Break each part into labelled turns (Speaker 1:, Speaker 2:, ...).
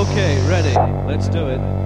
Speaker 1: Okay, ready. Let's do it.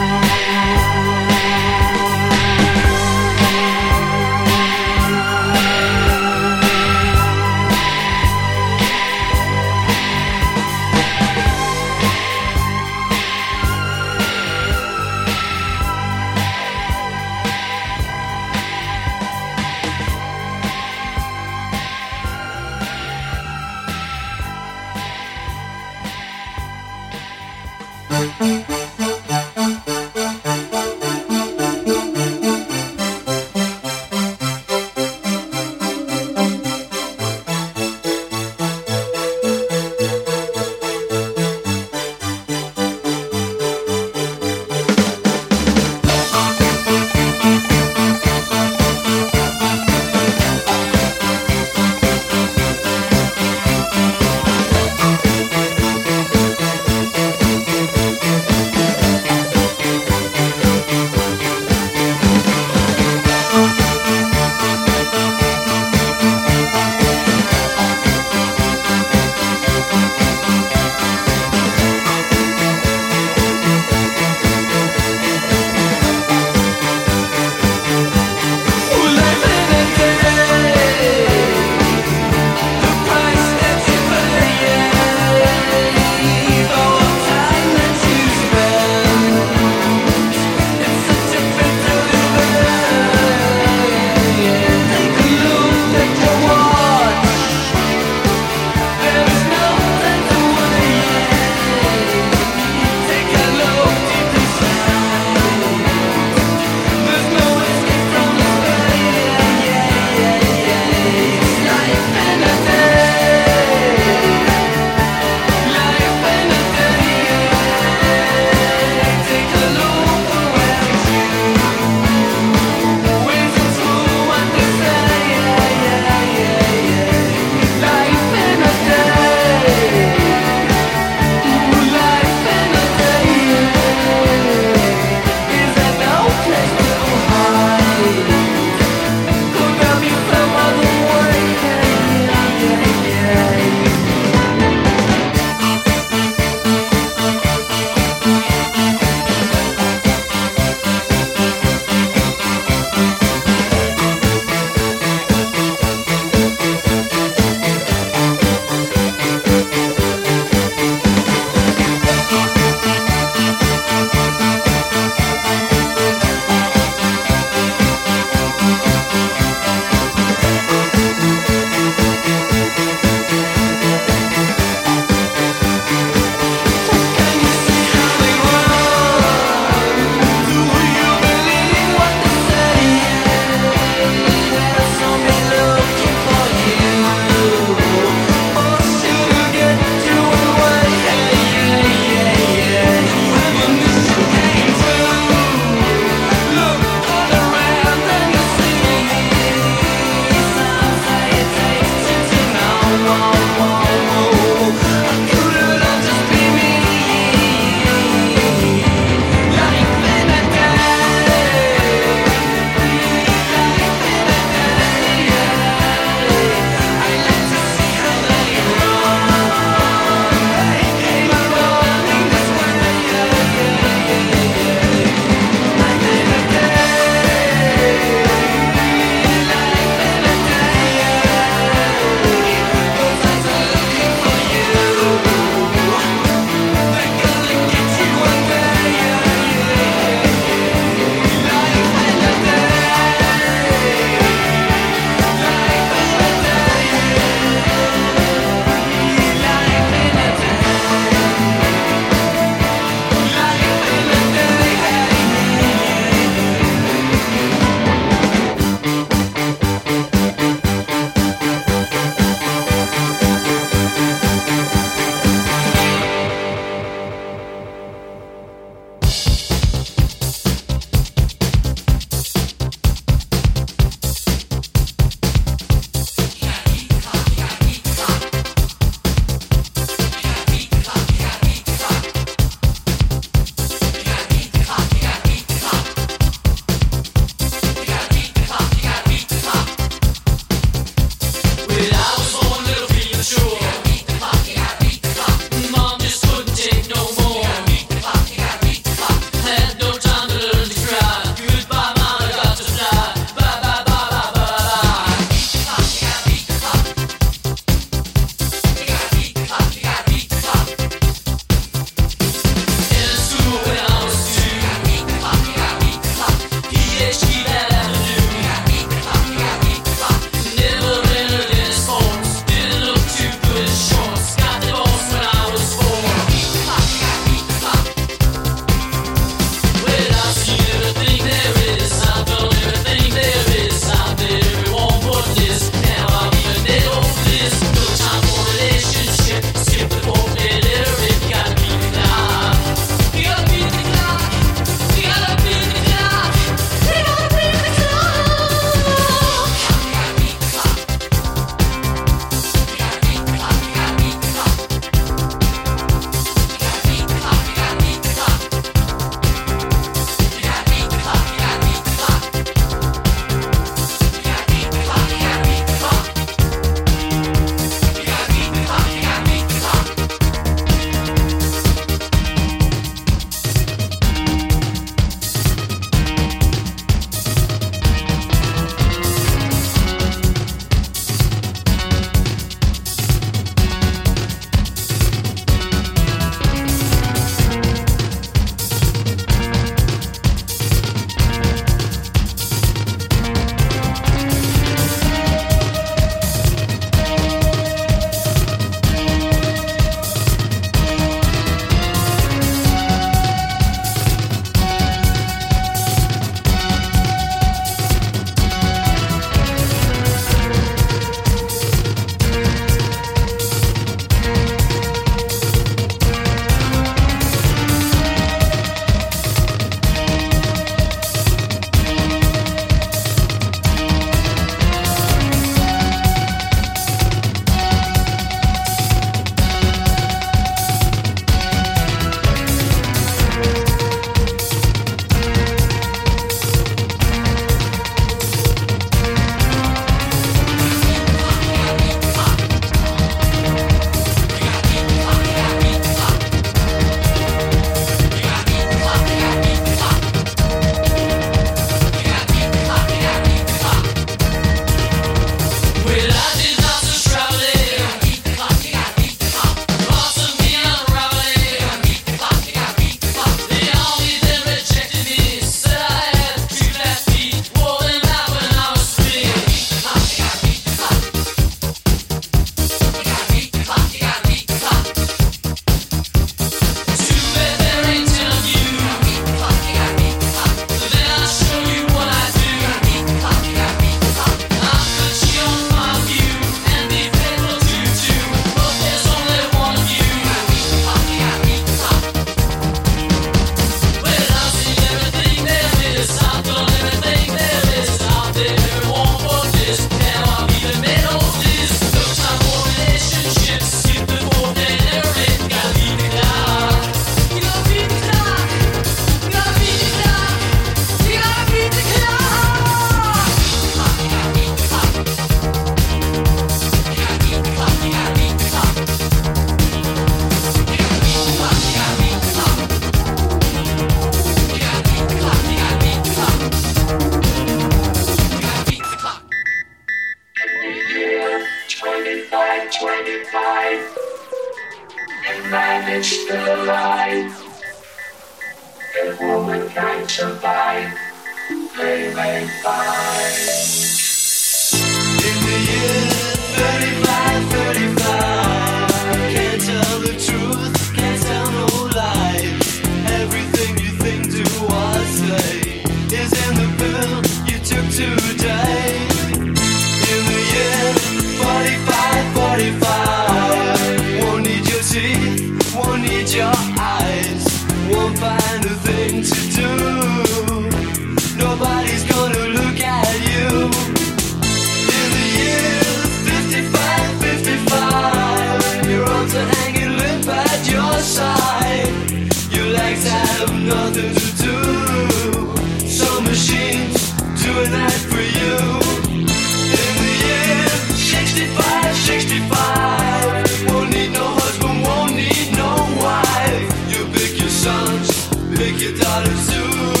Speaker 1: daughter soon.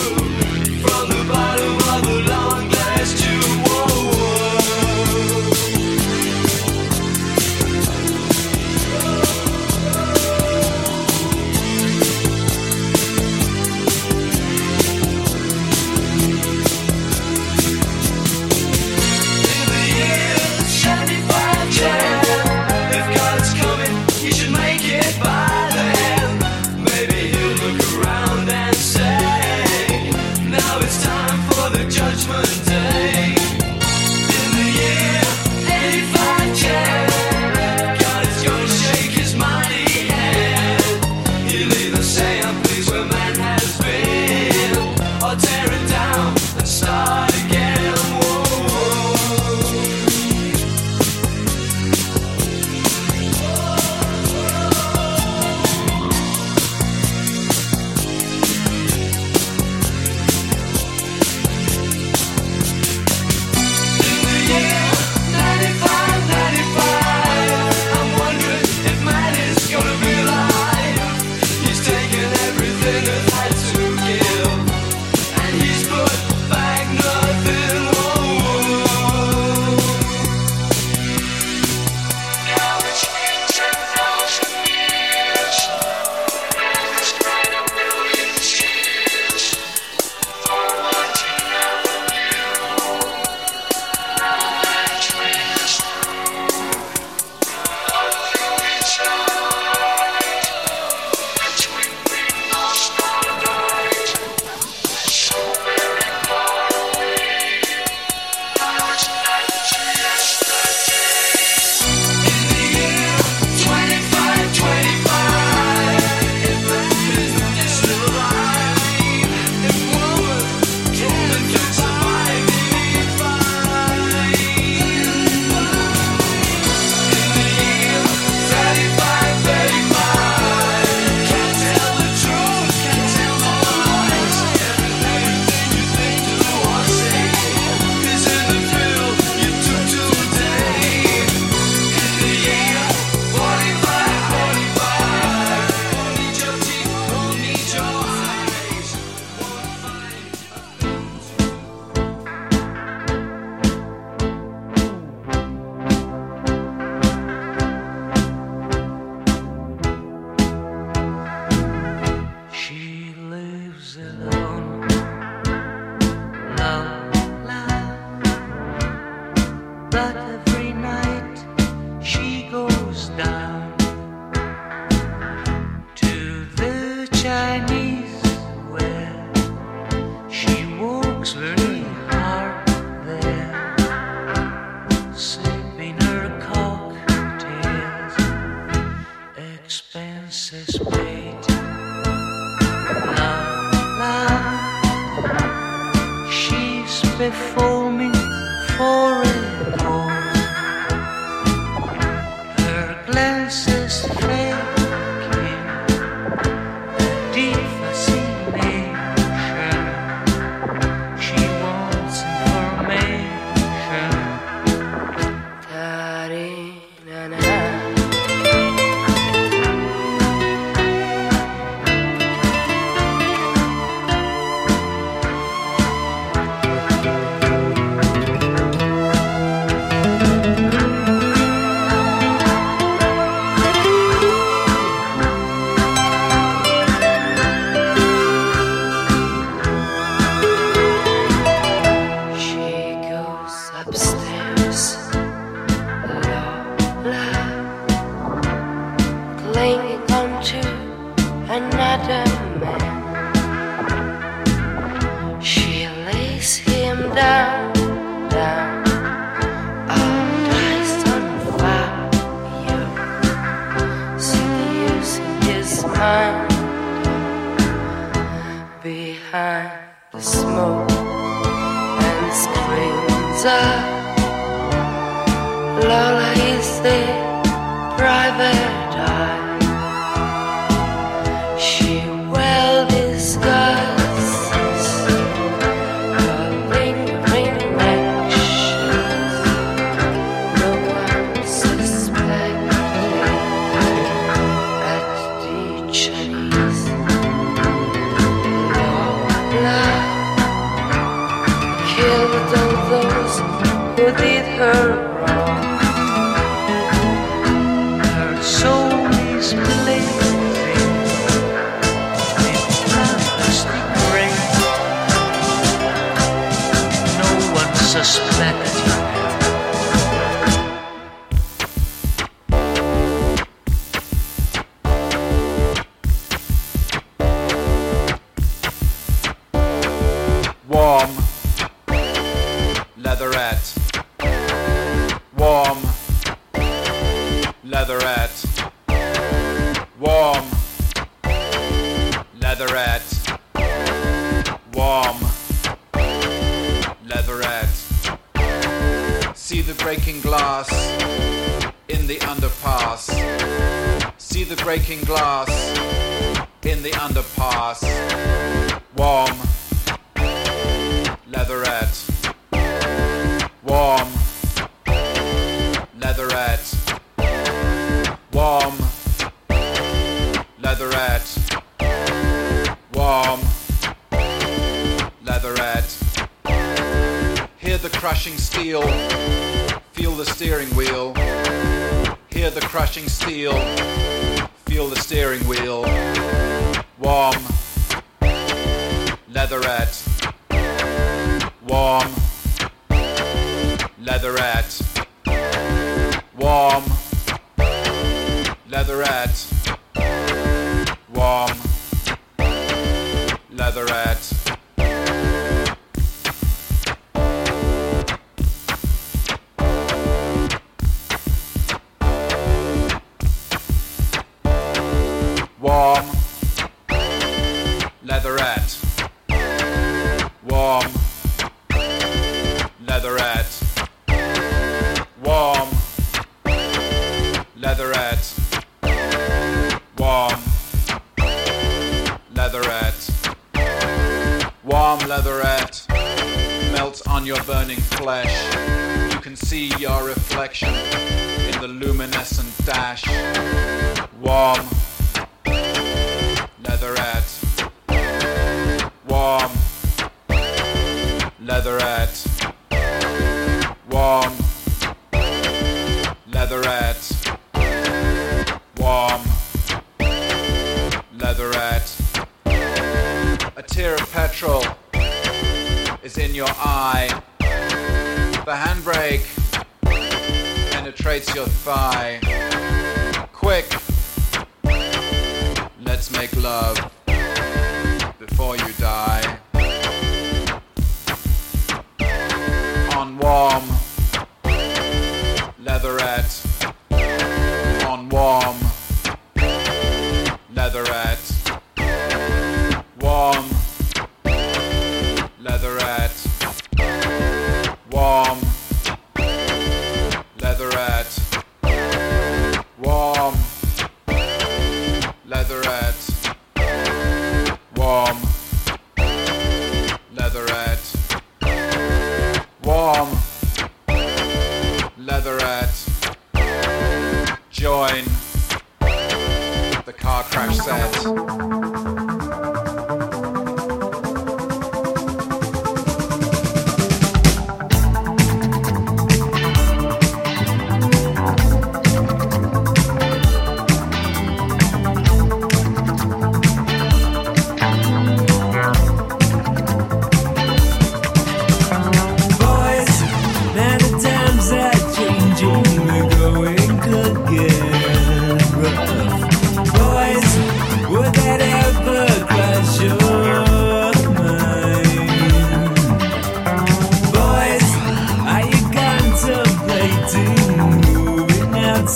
Speaker 2: Warm,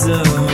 Speaker 3: so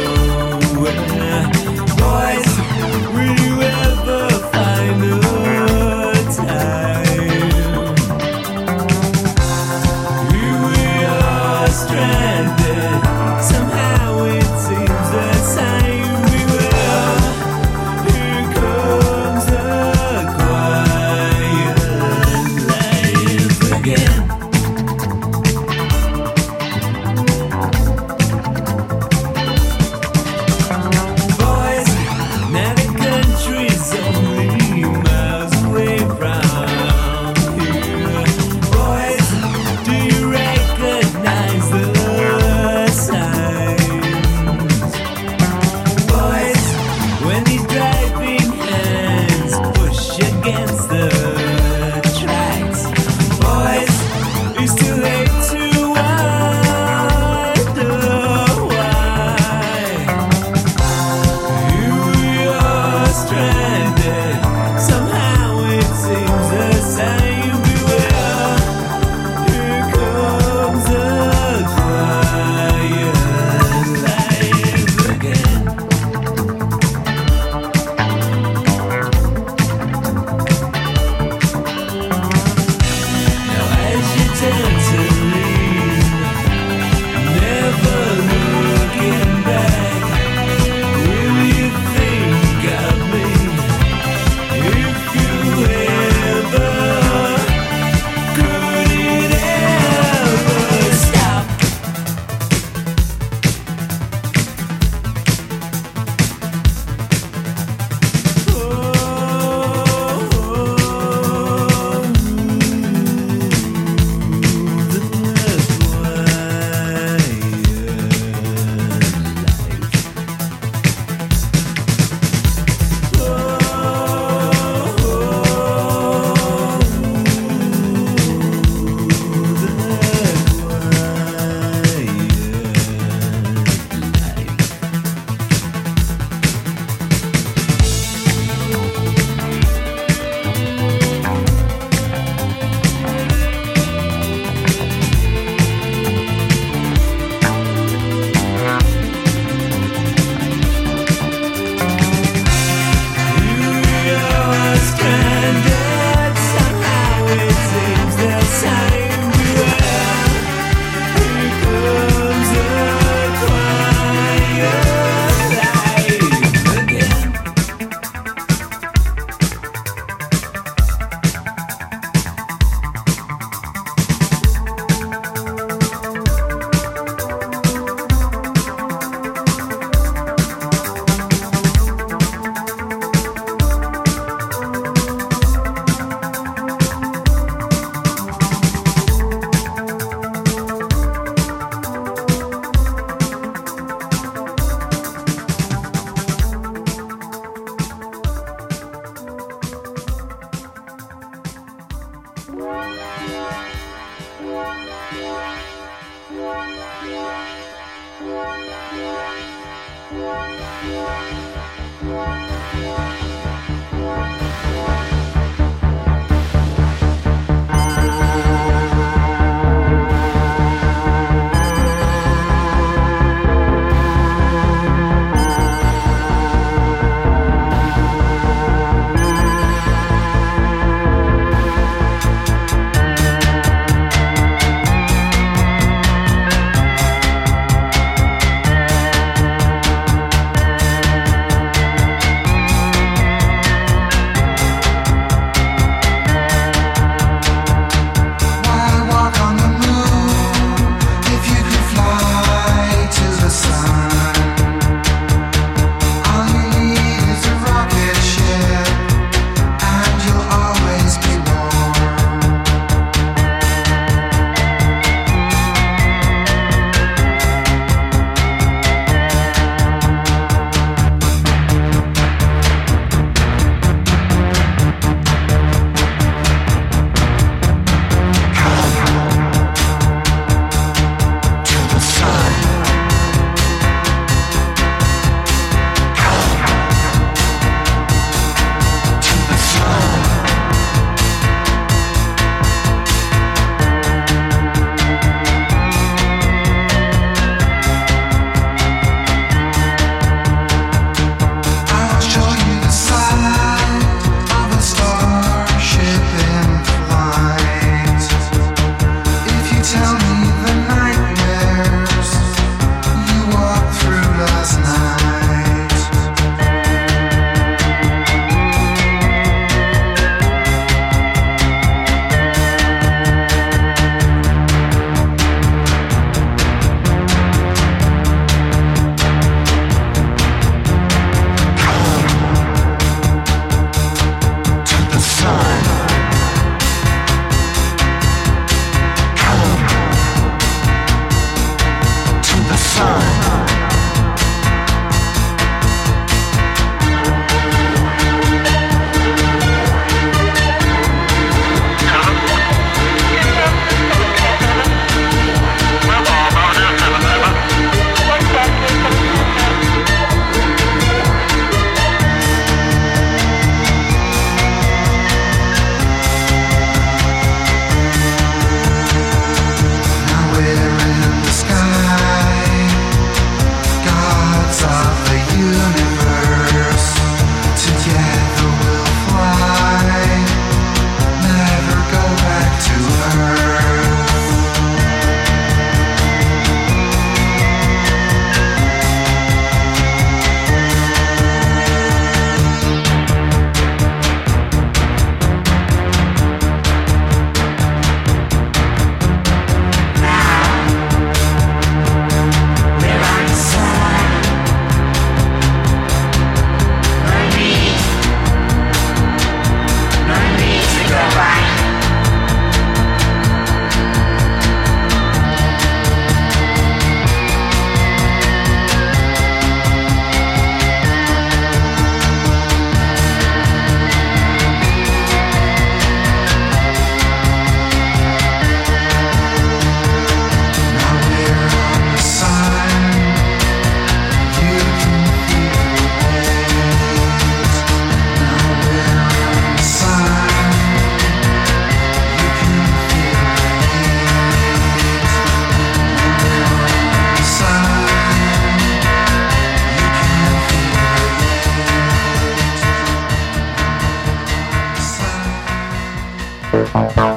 Speaker 3: Bye.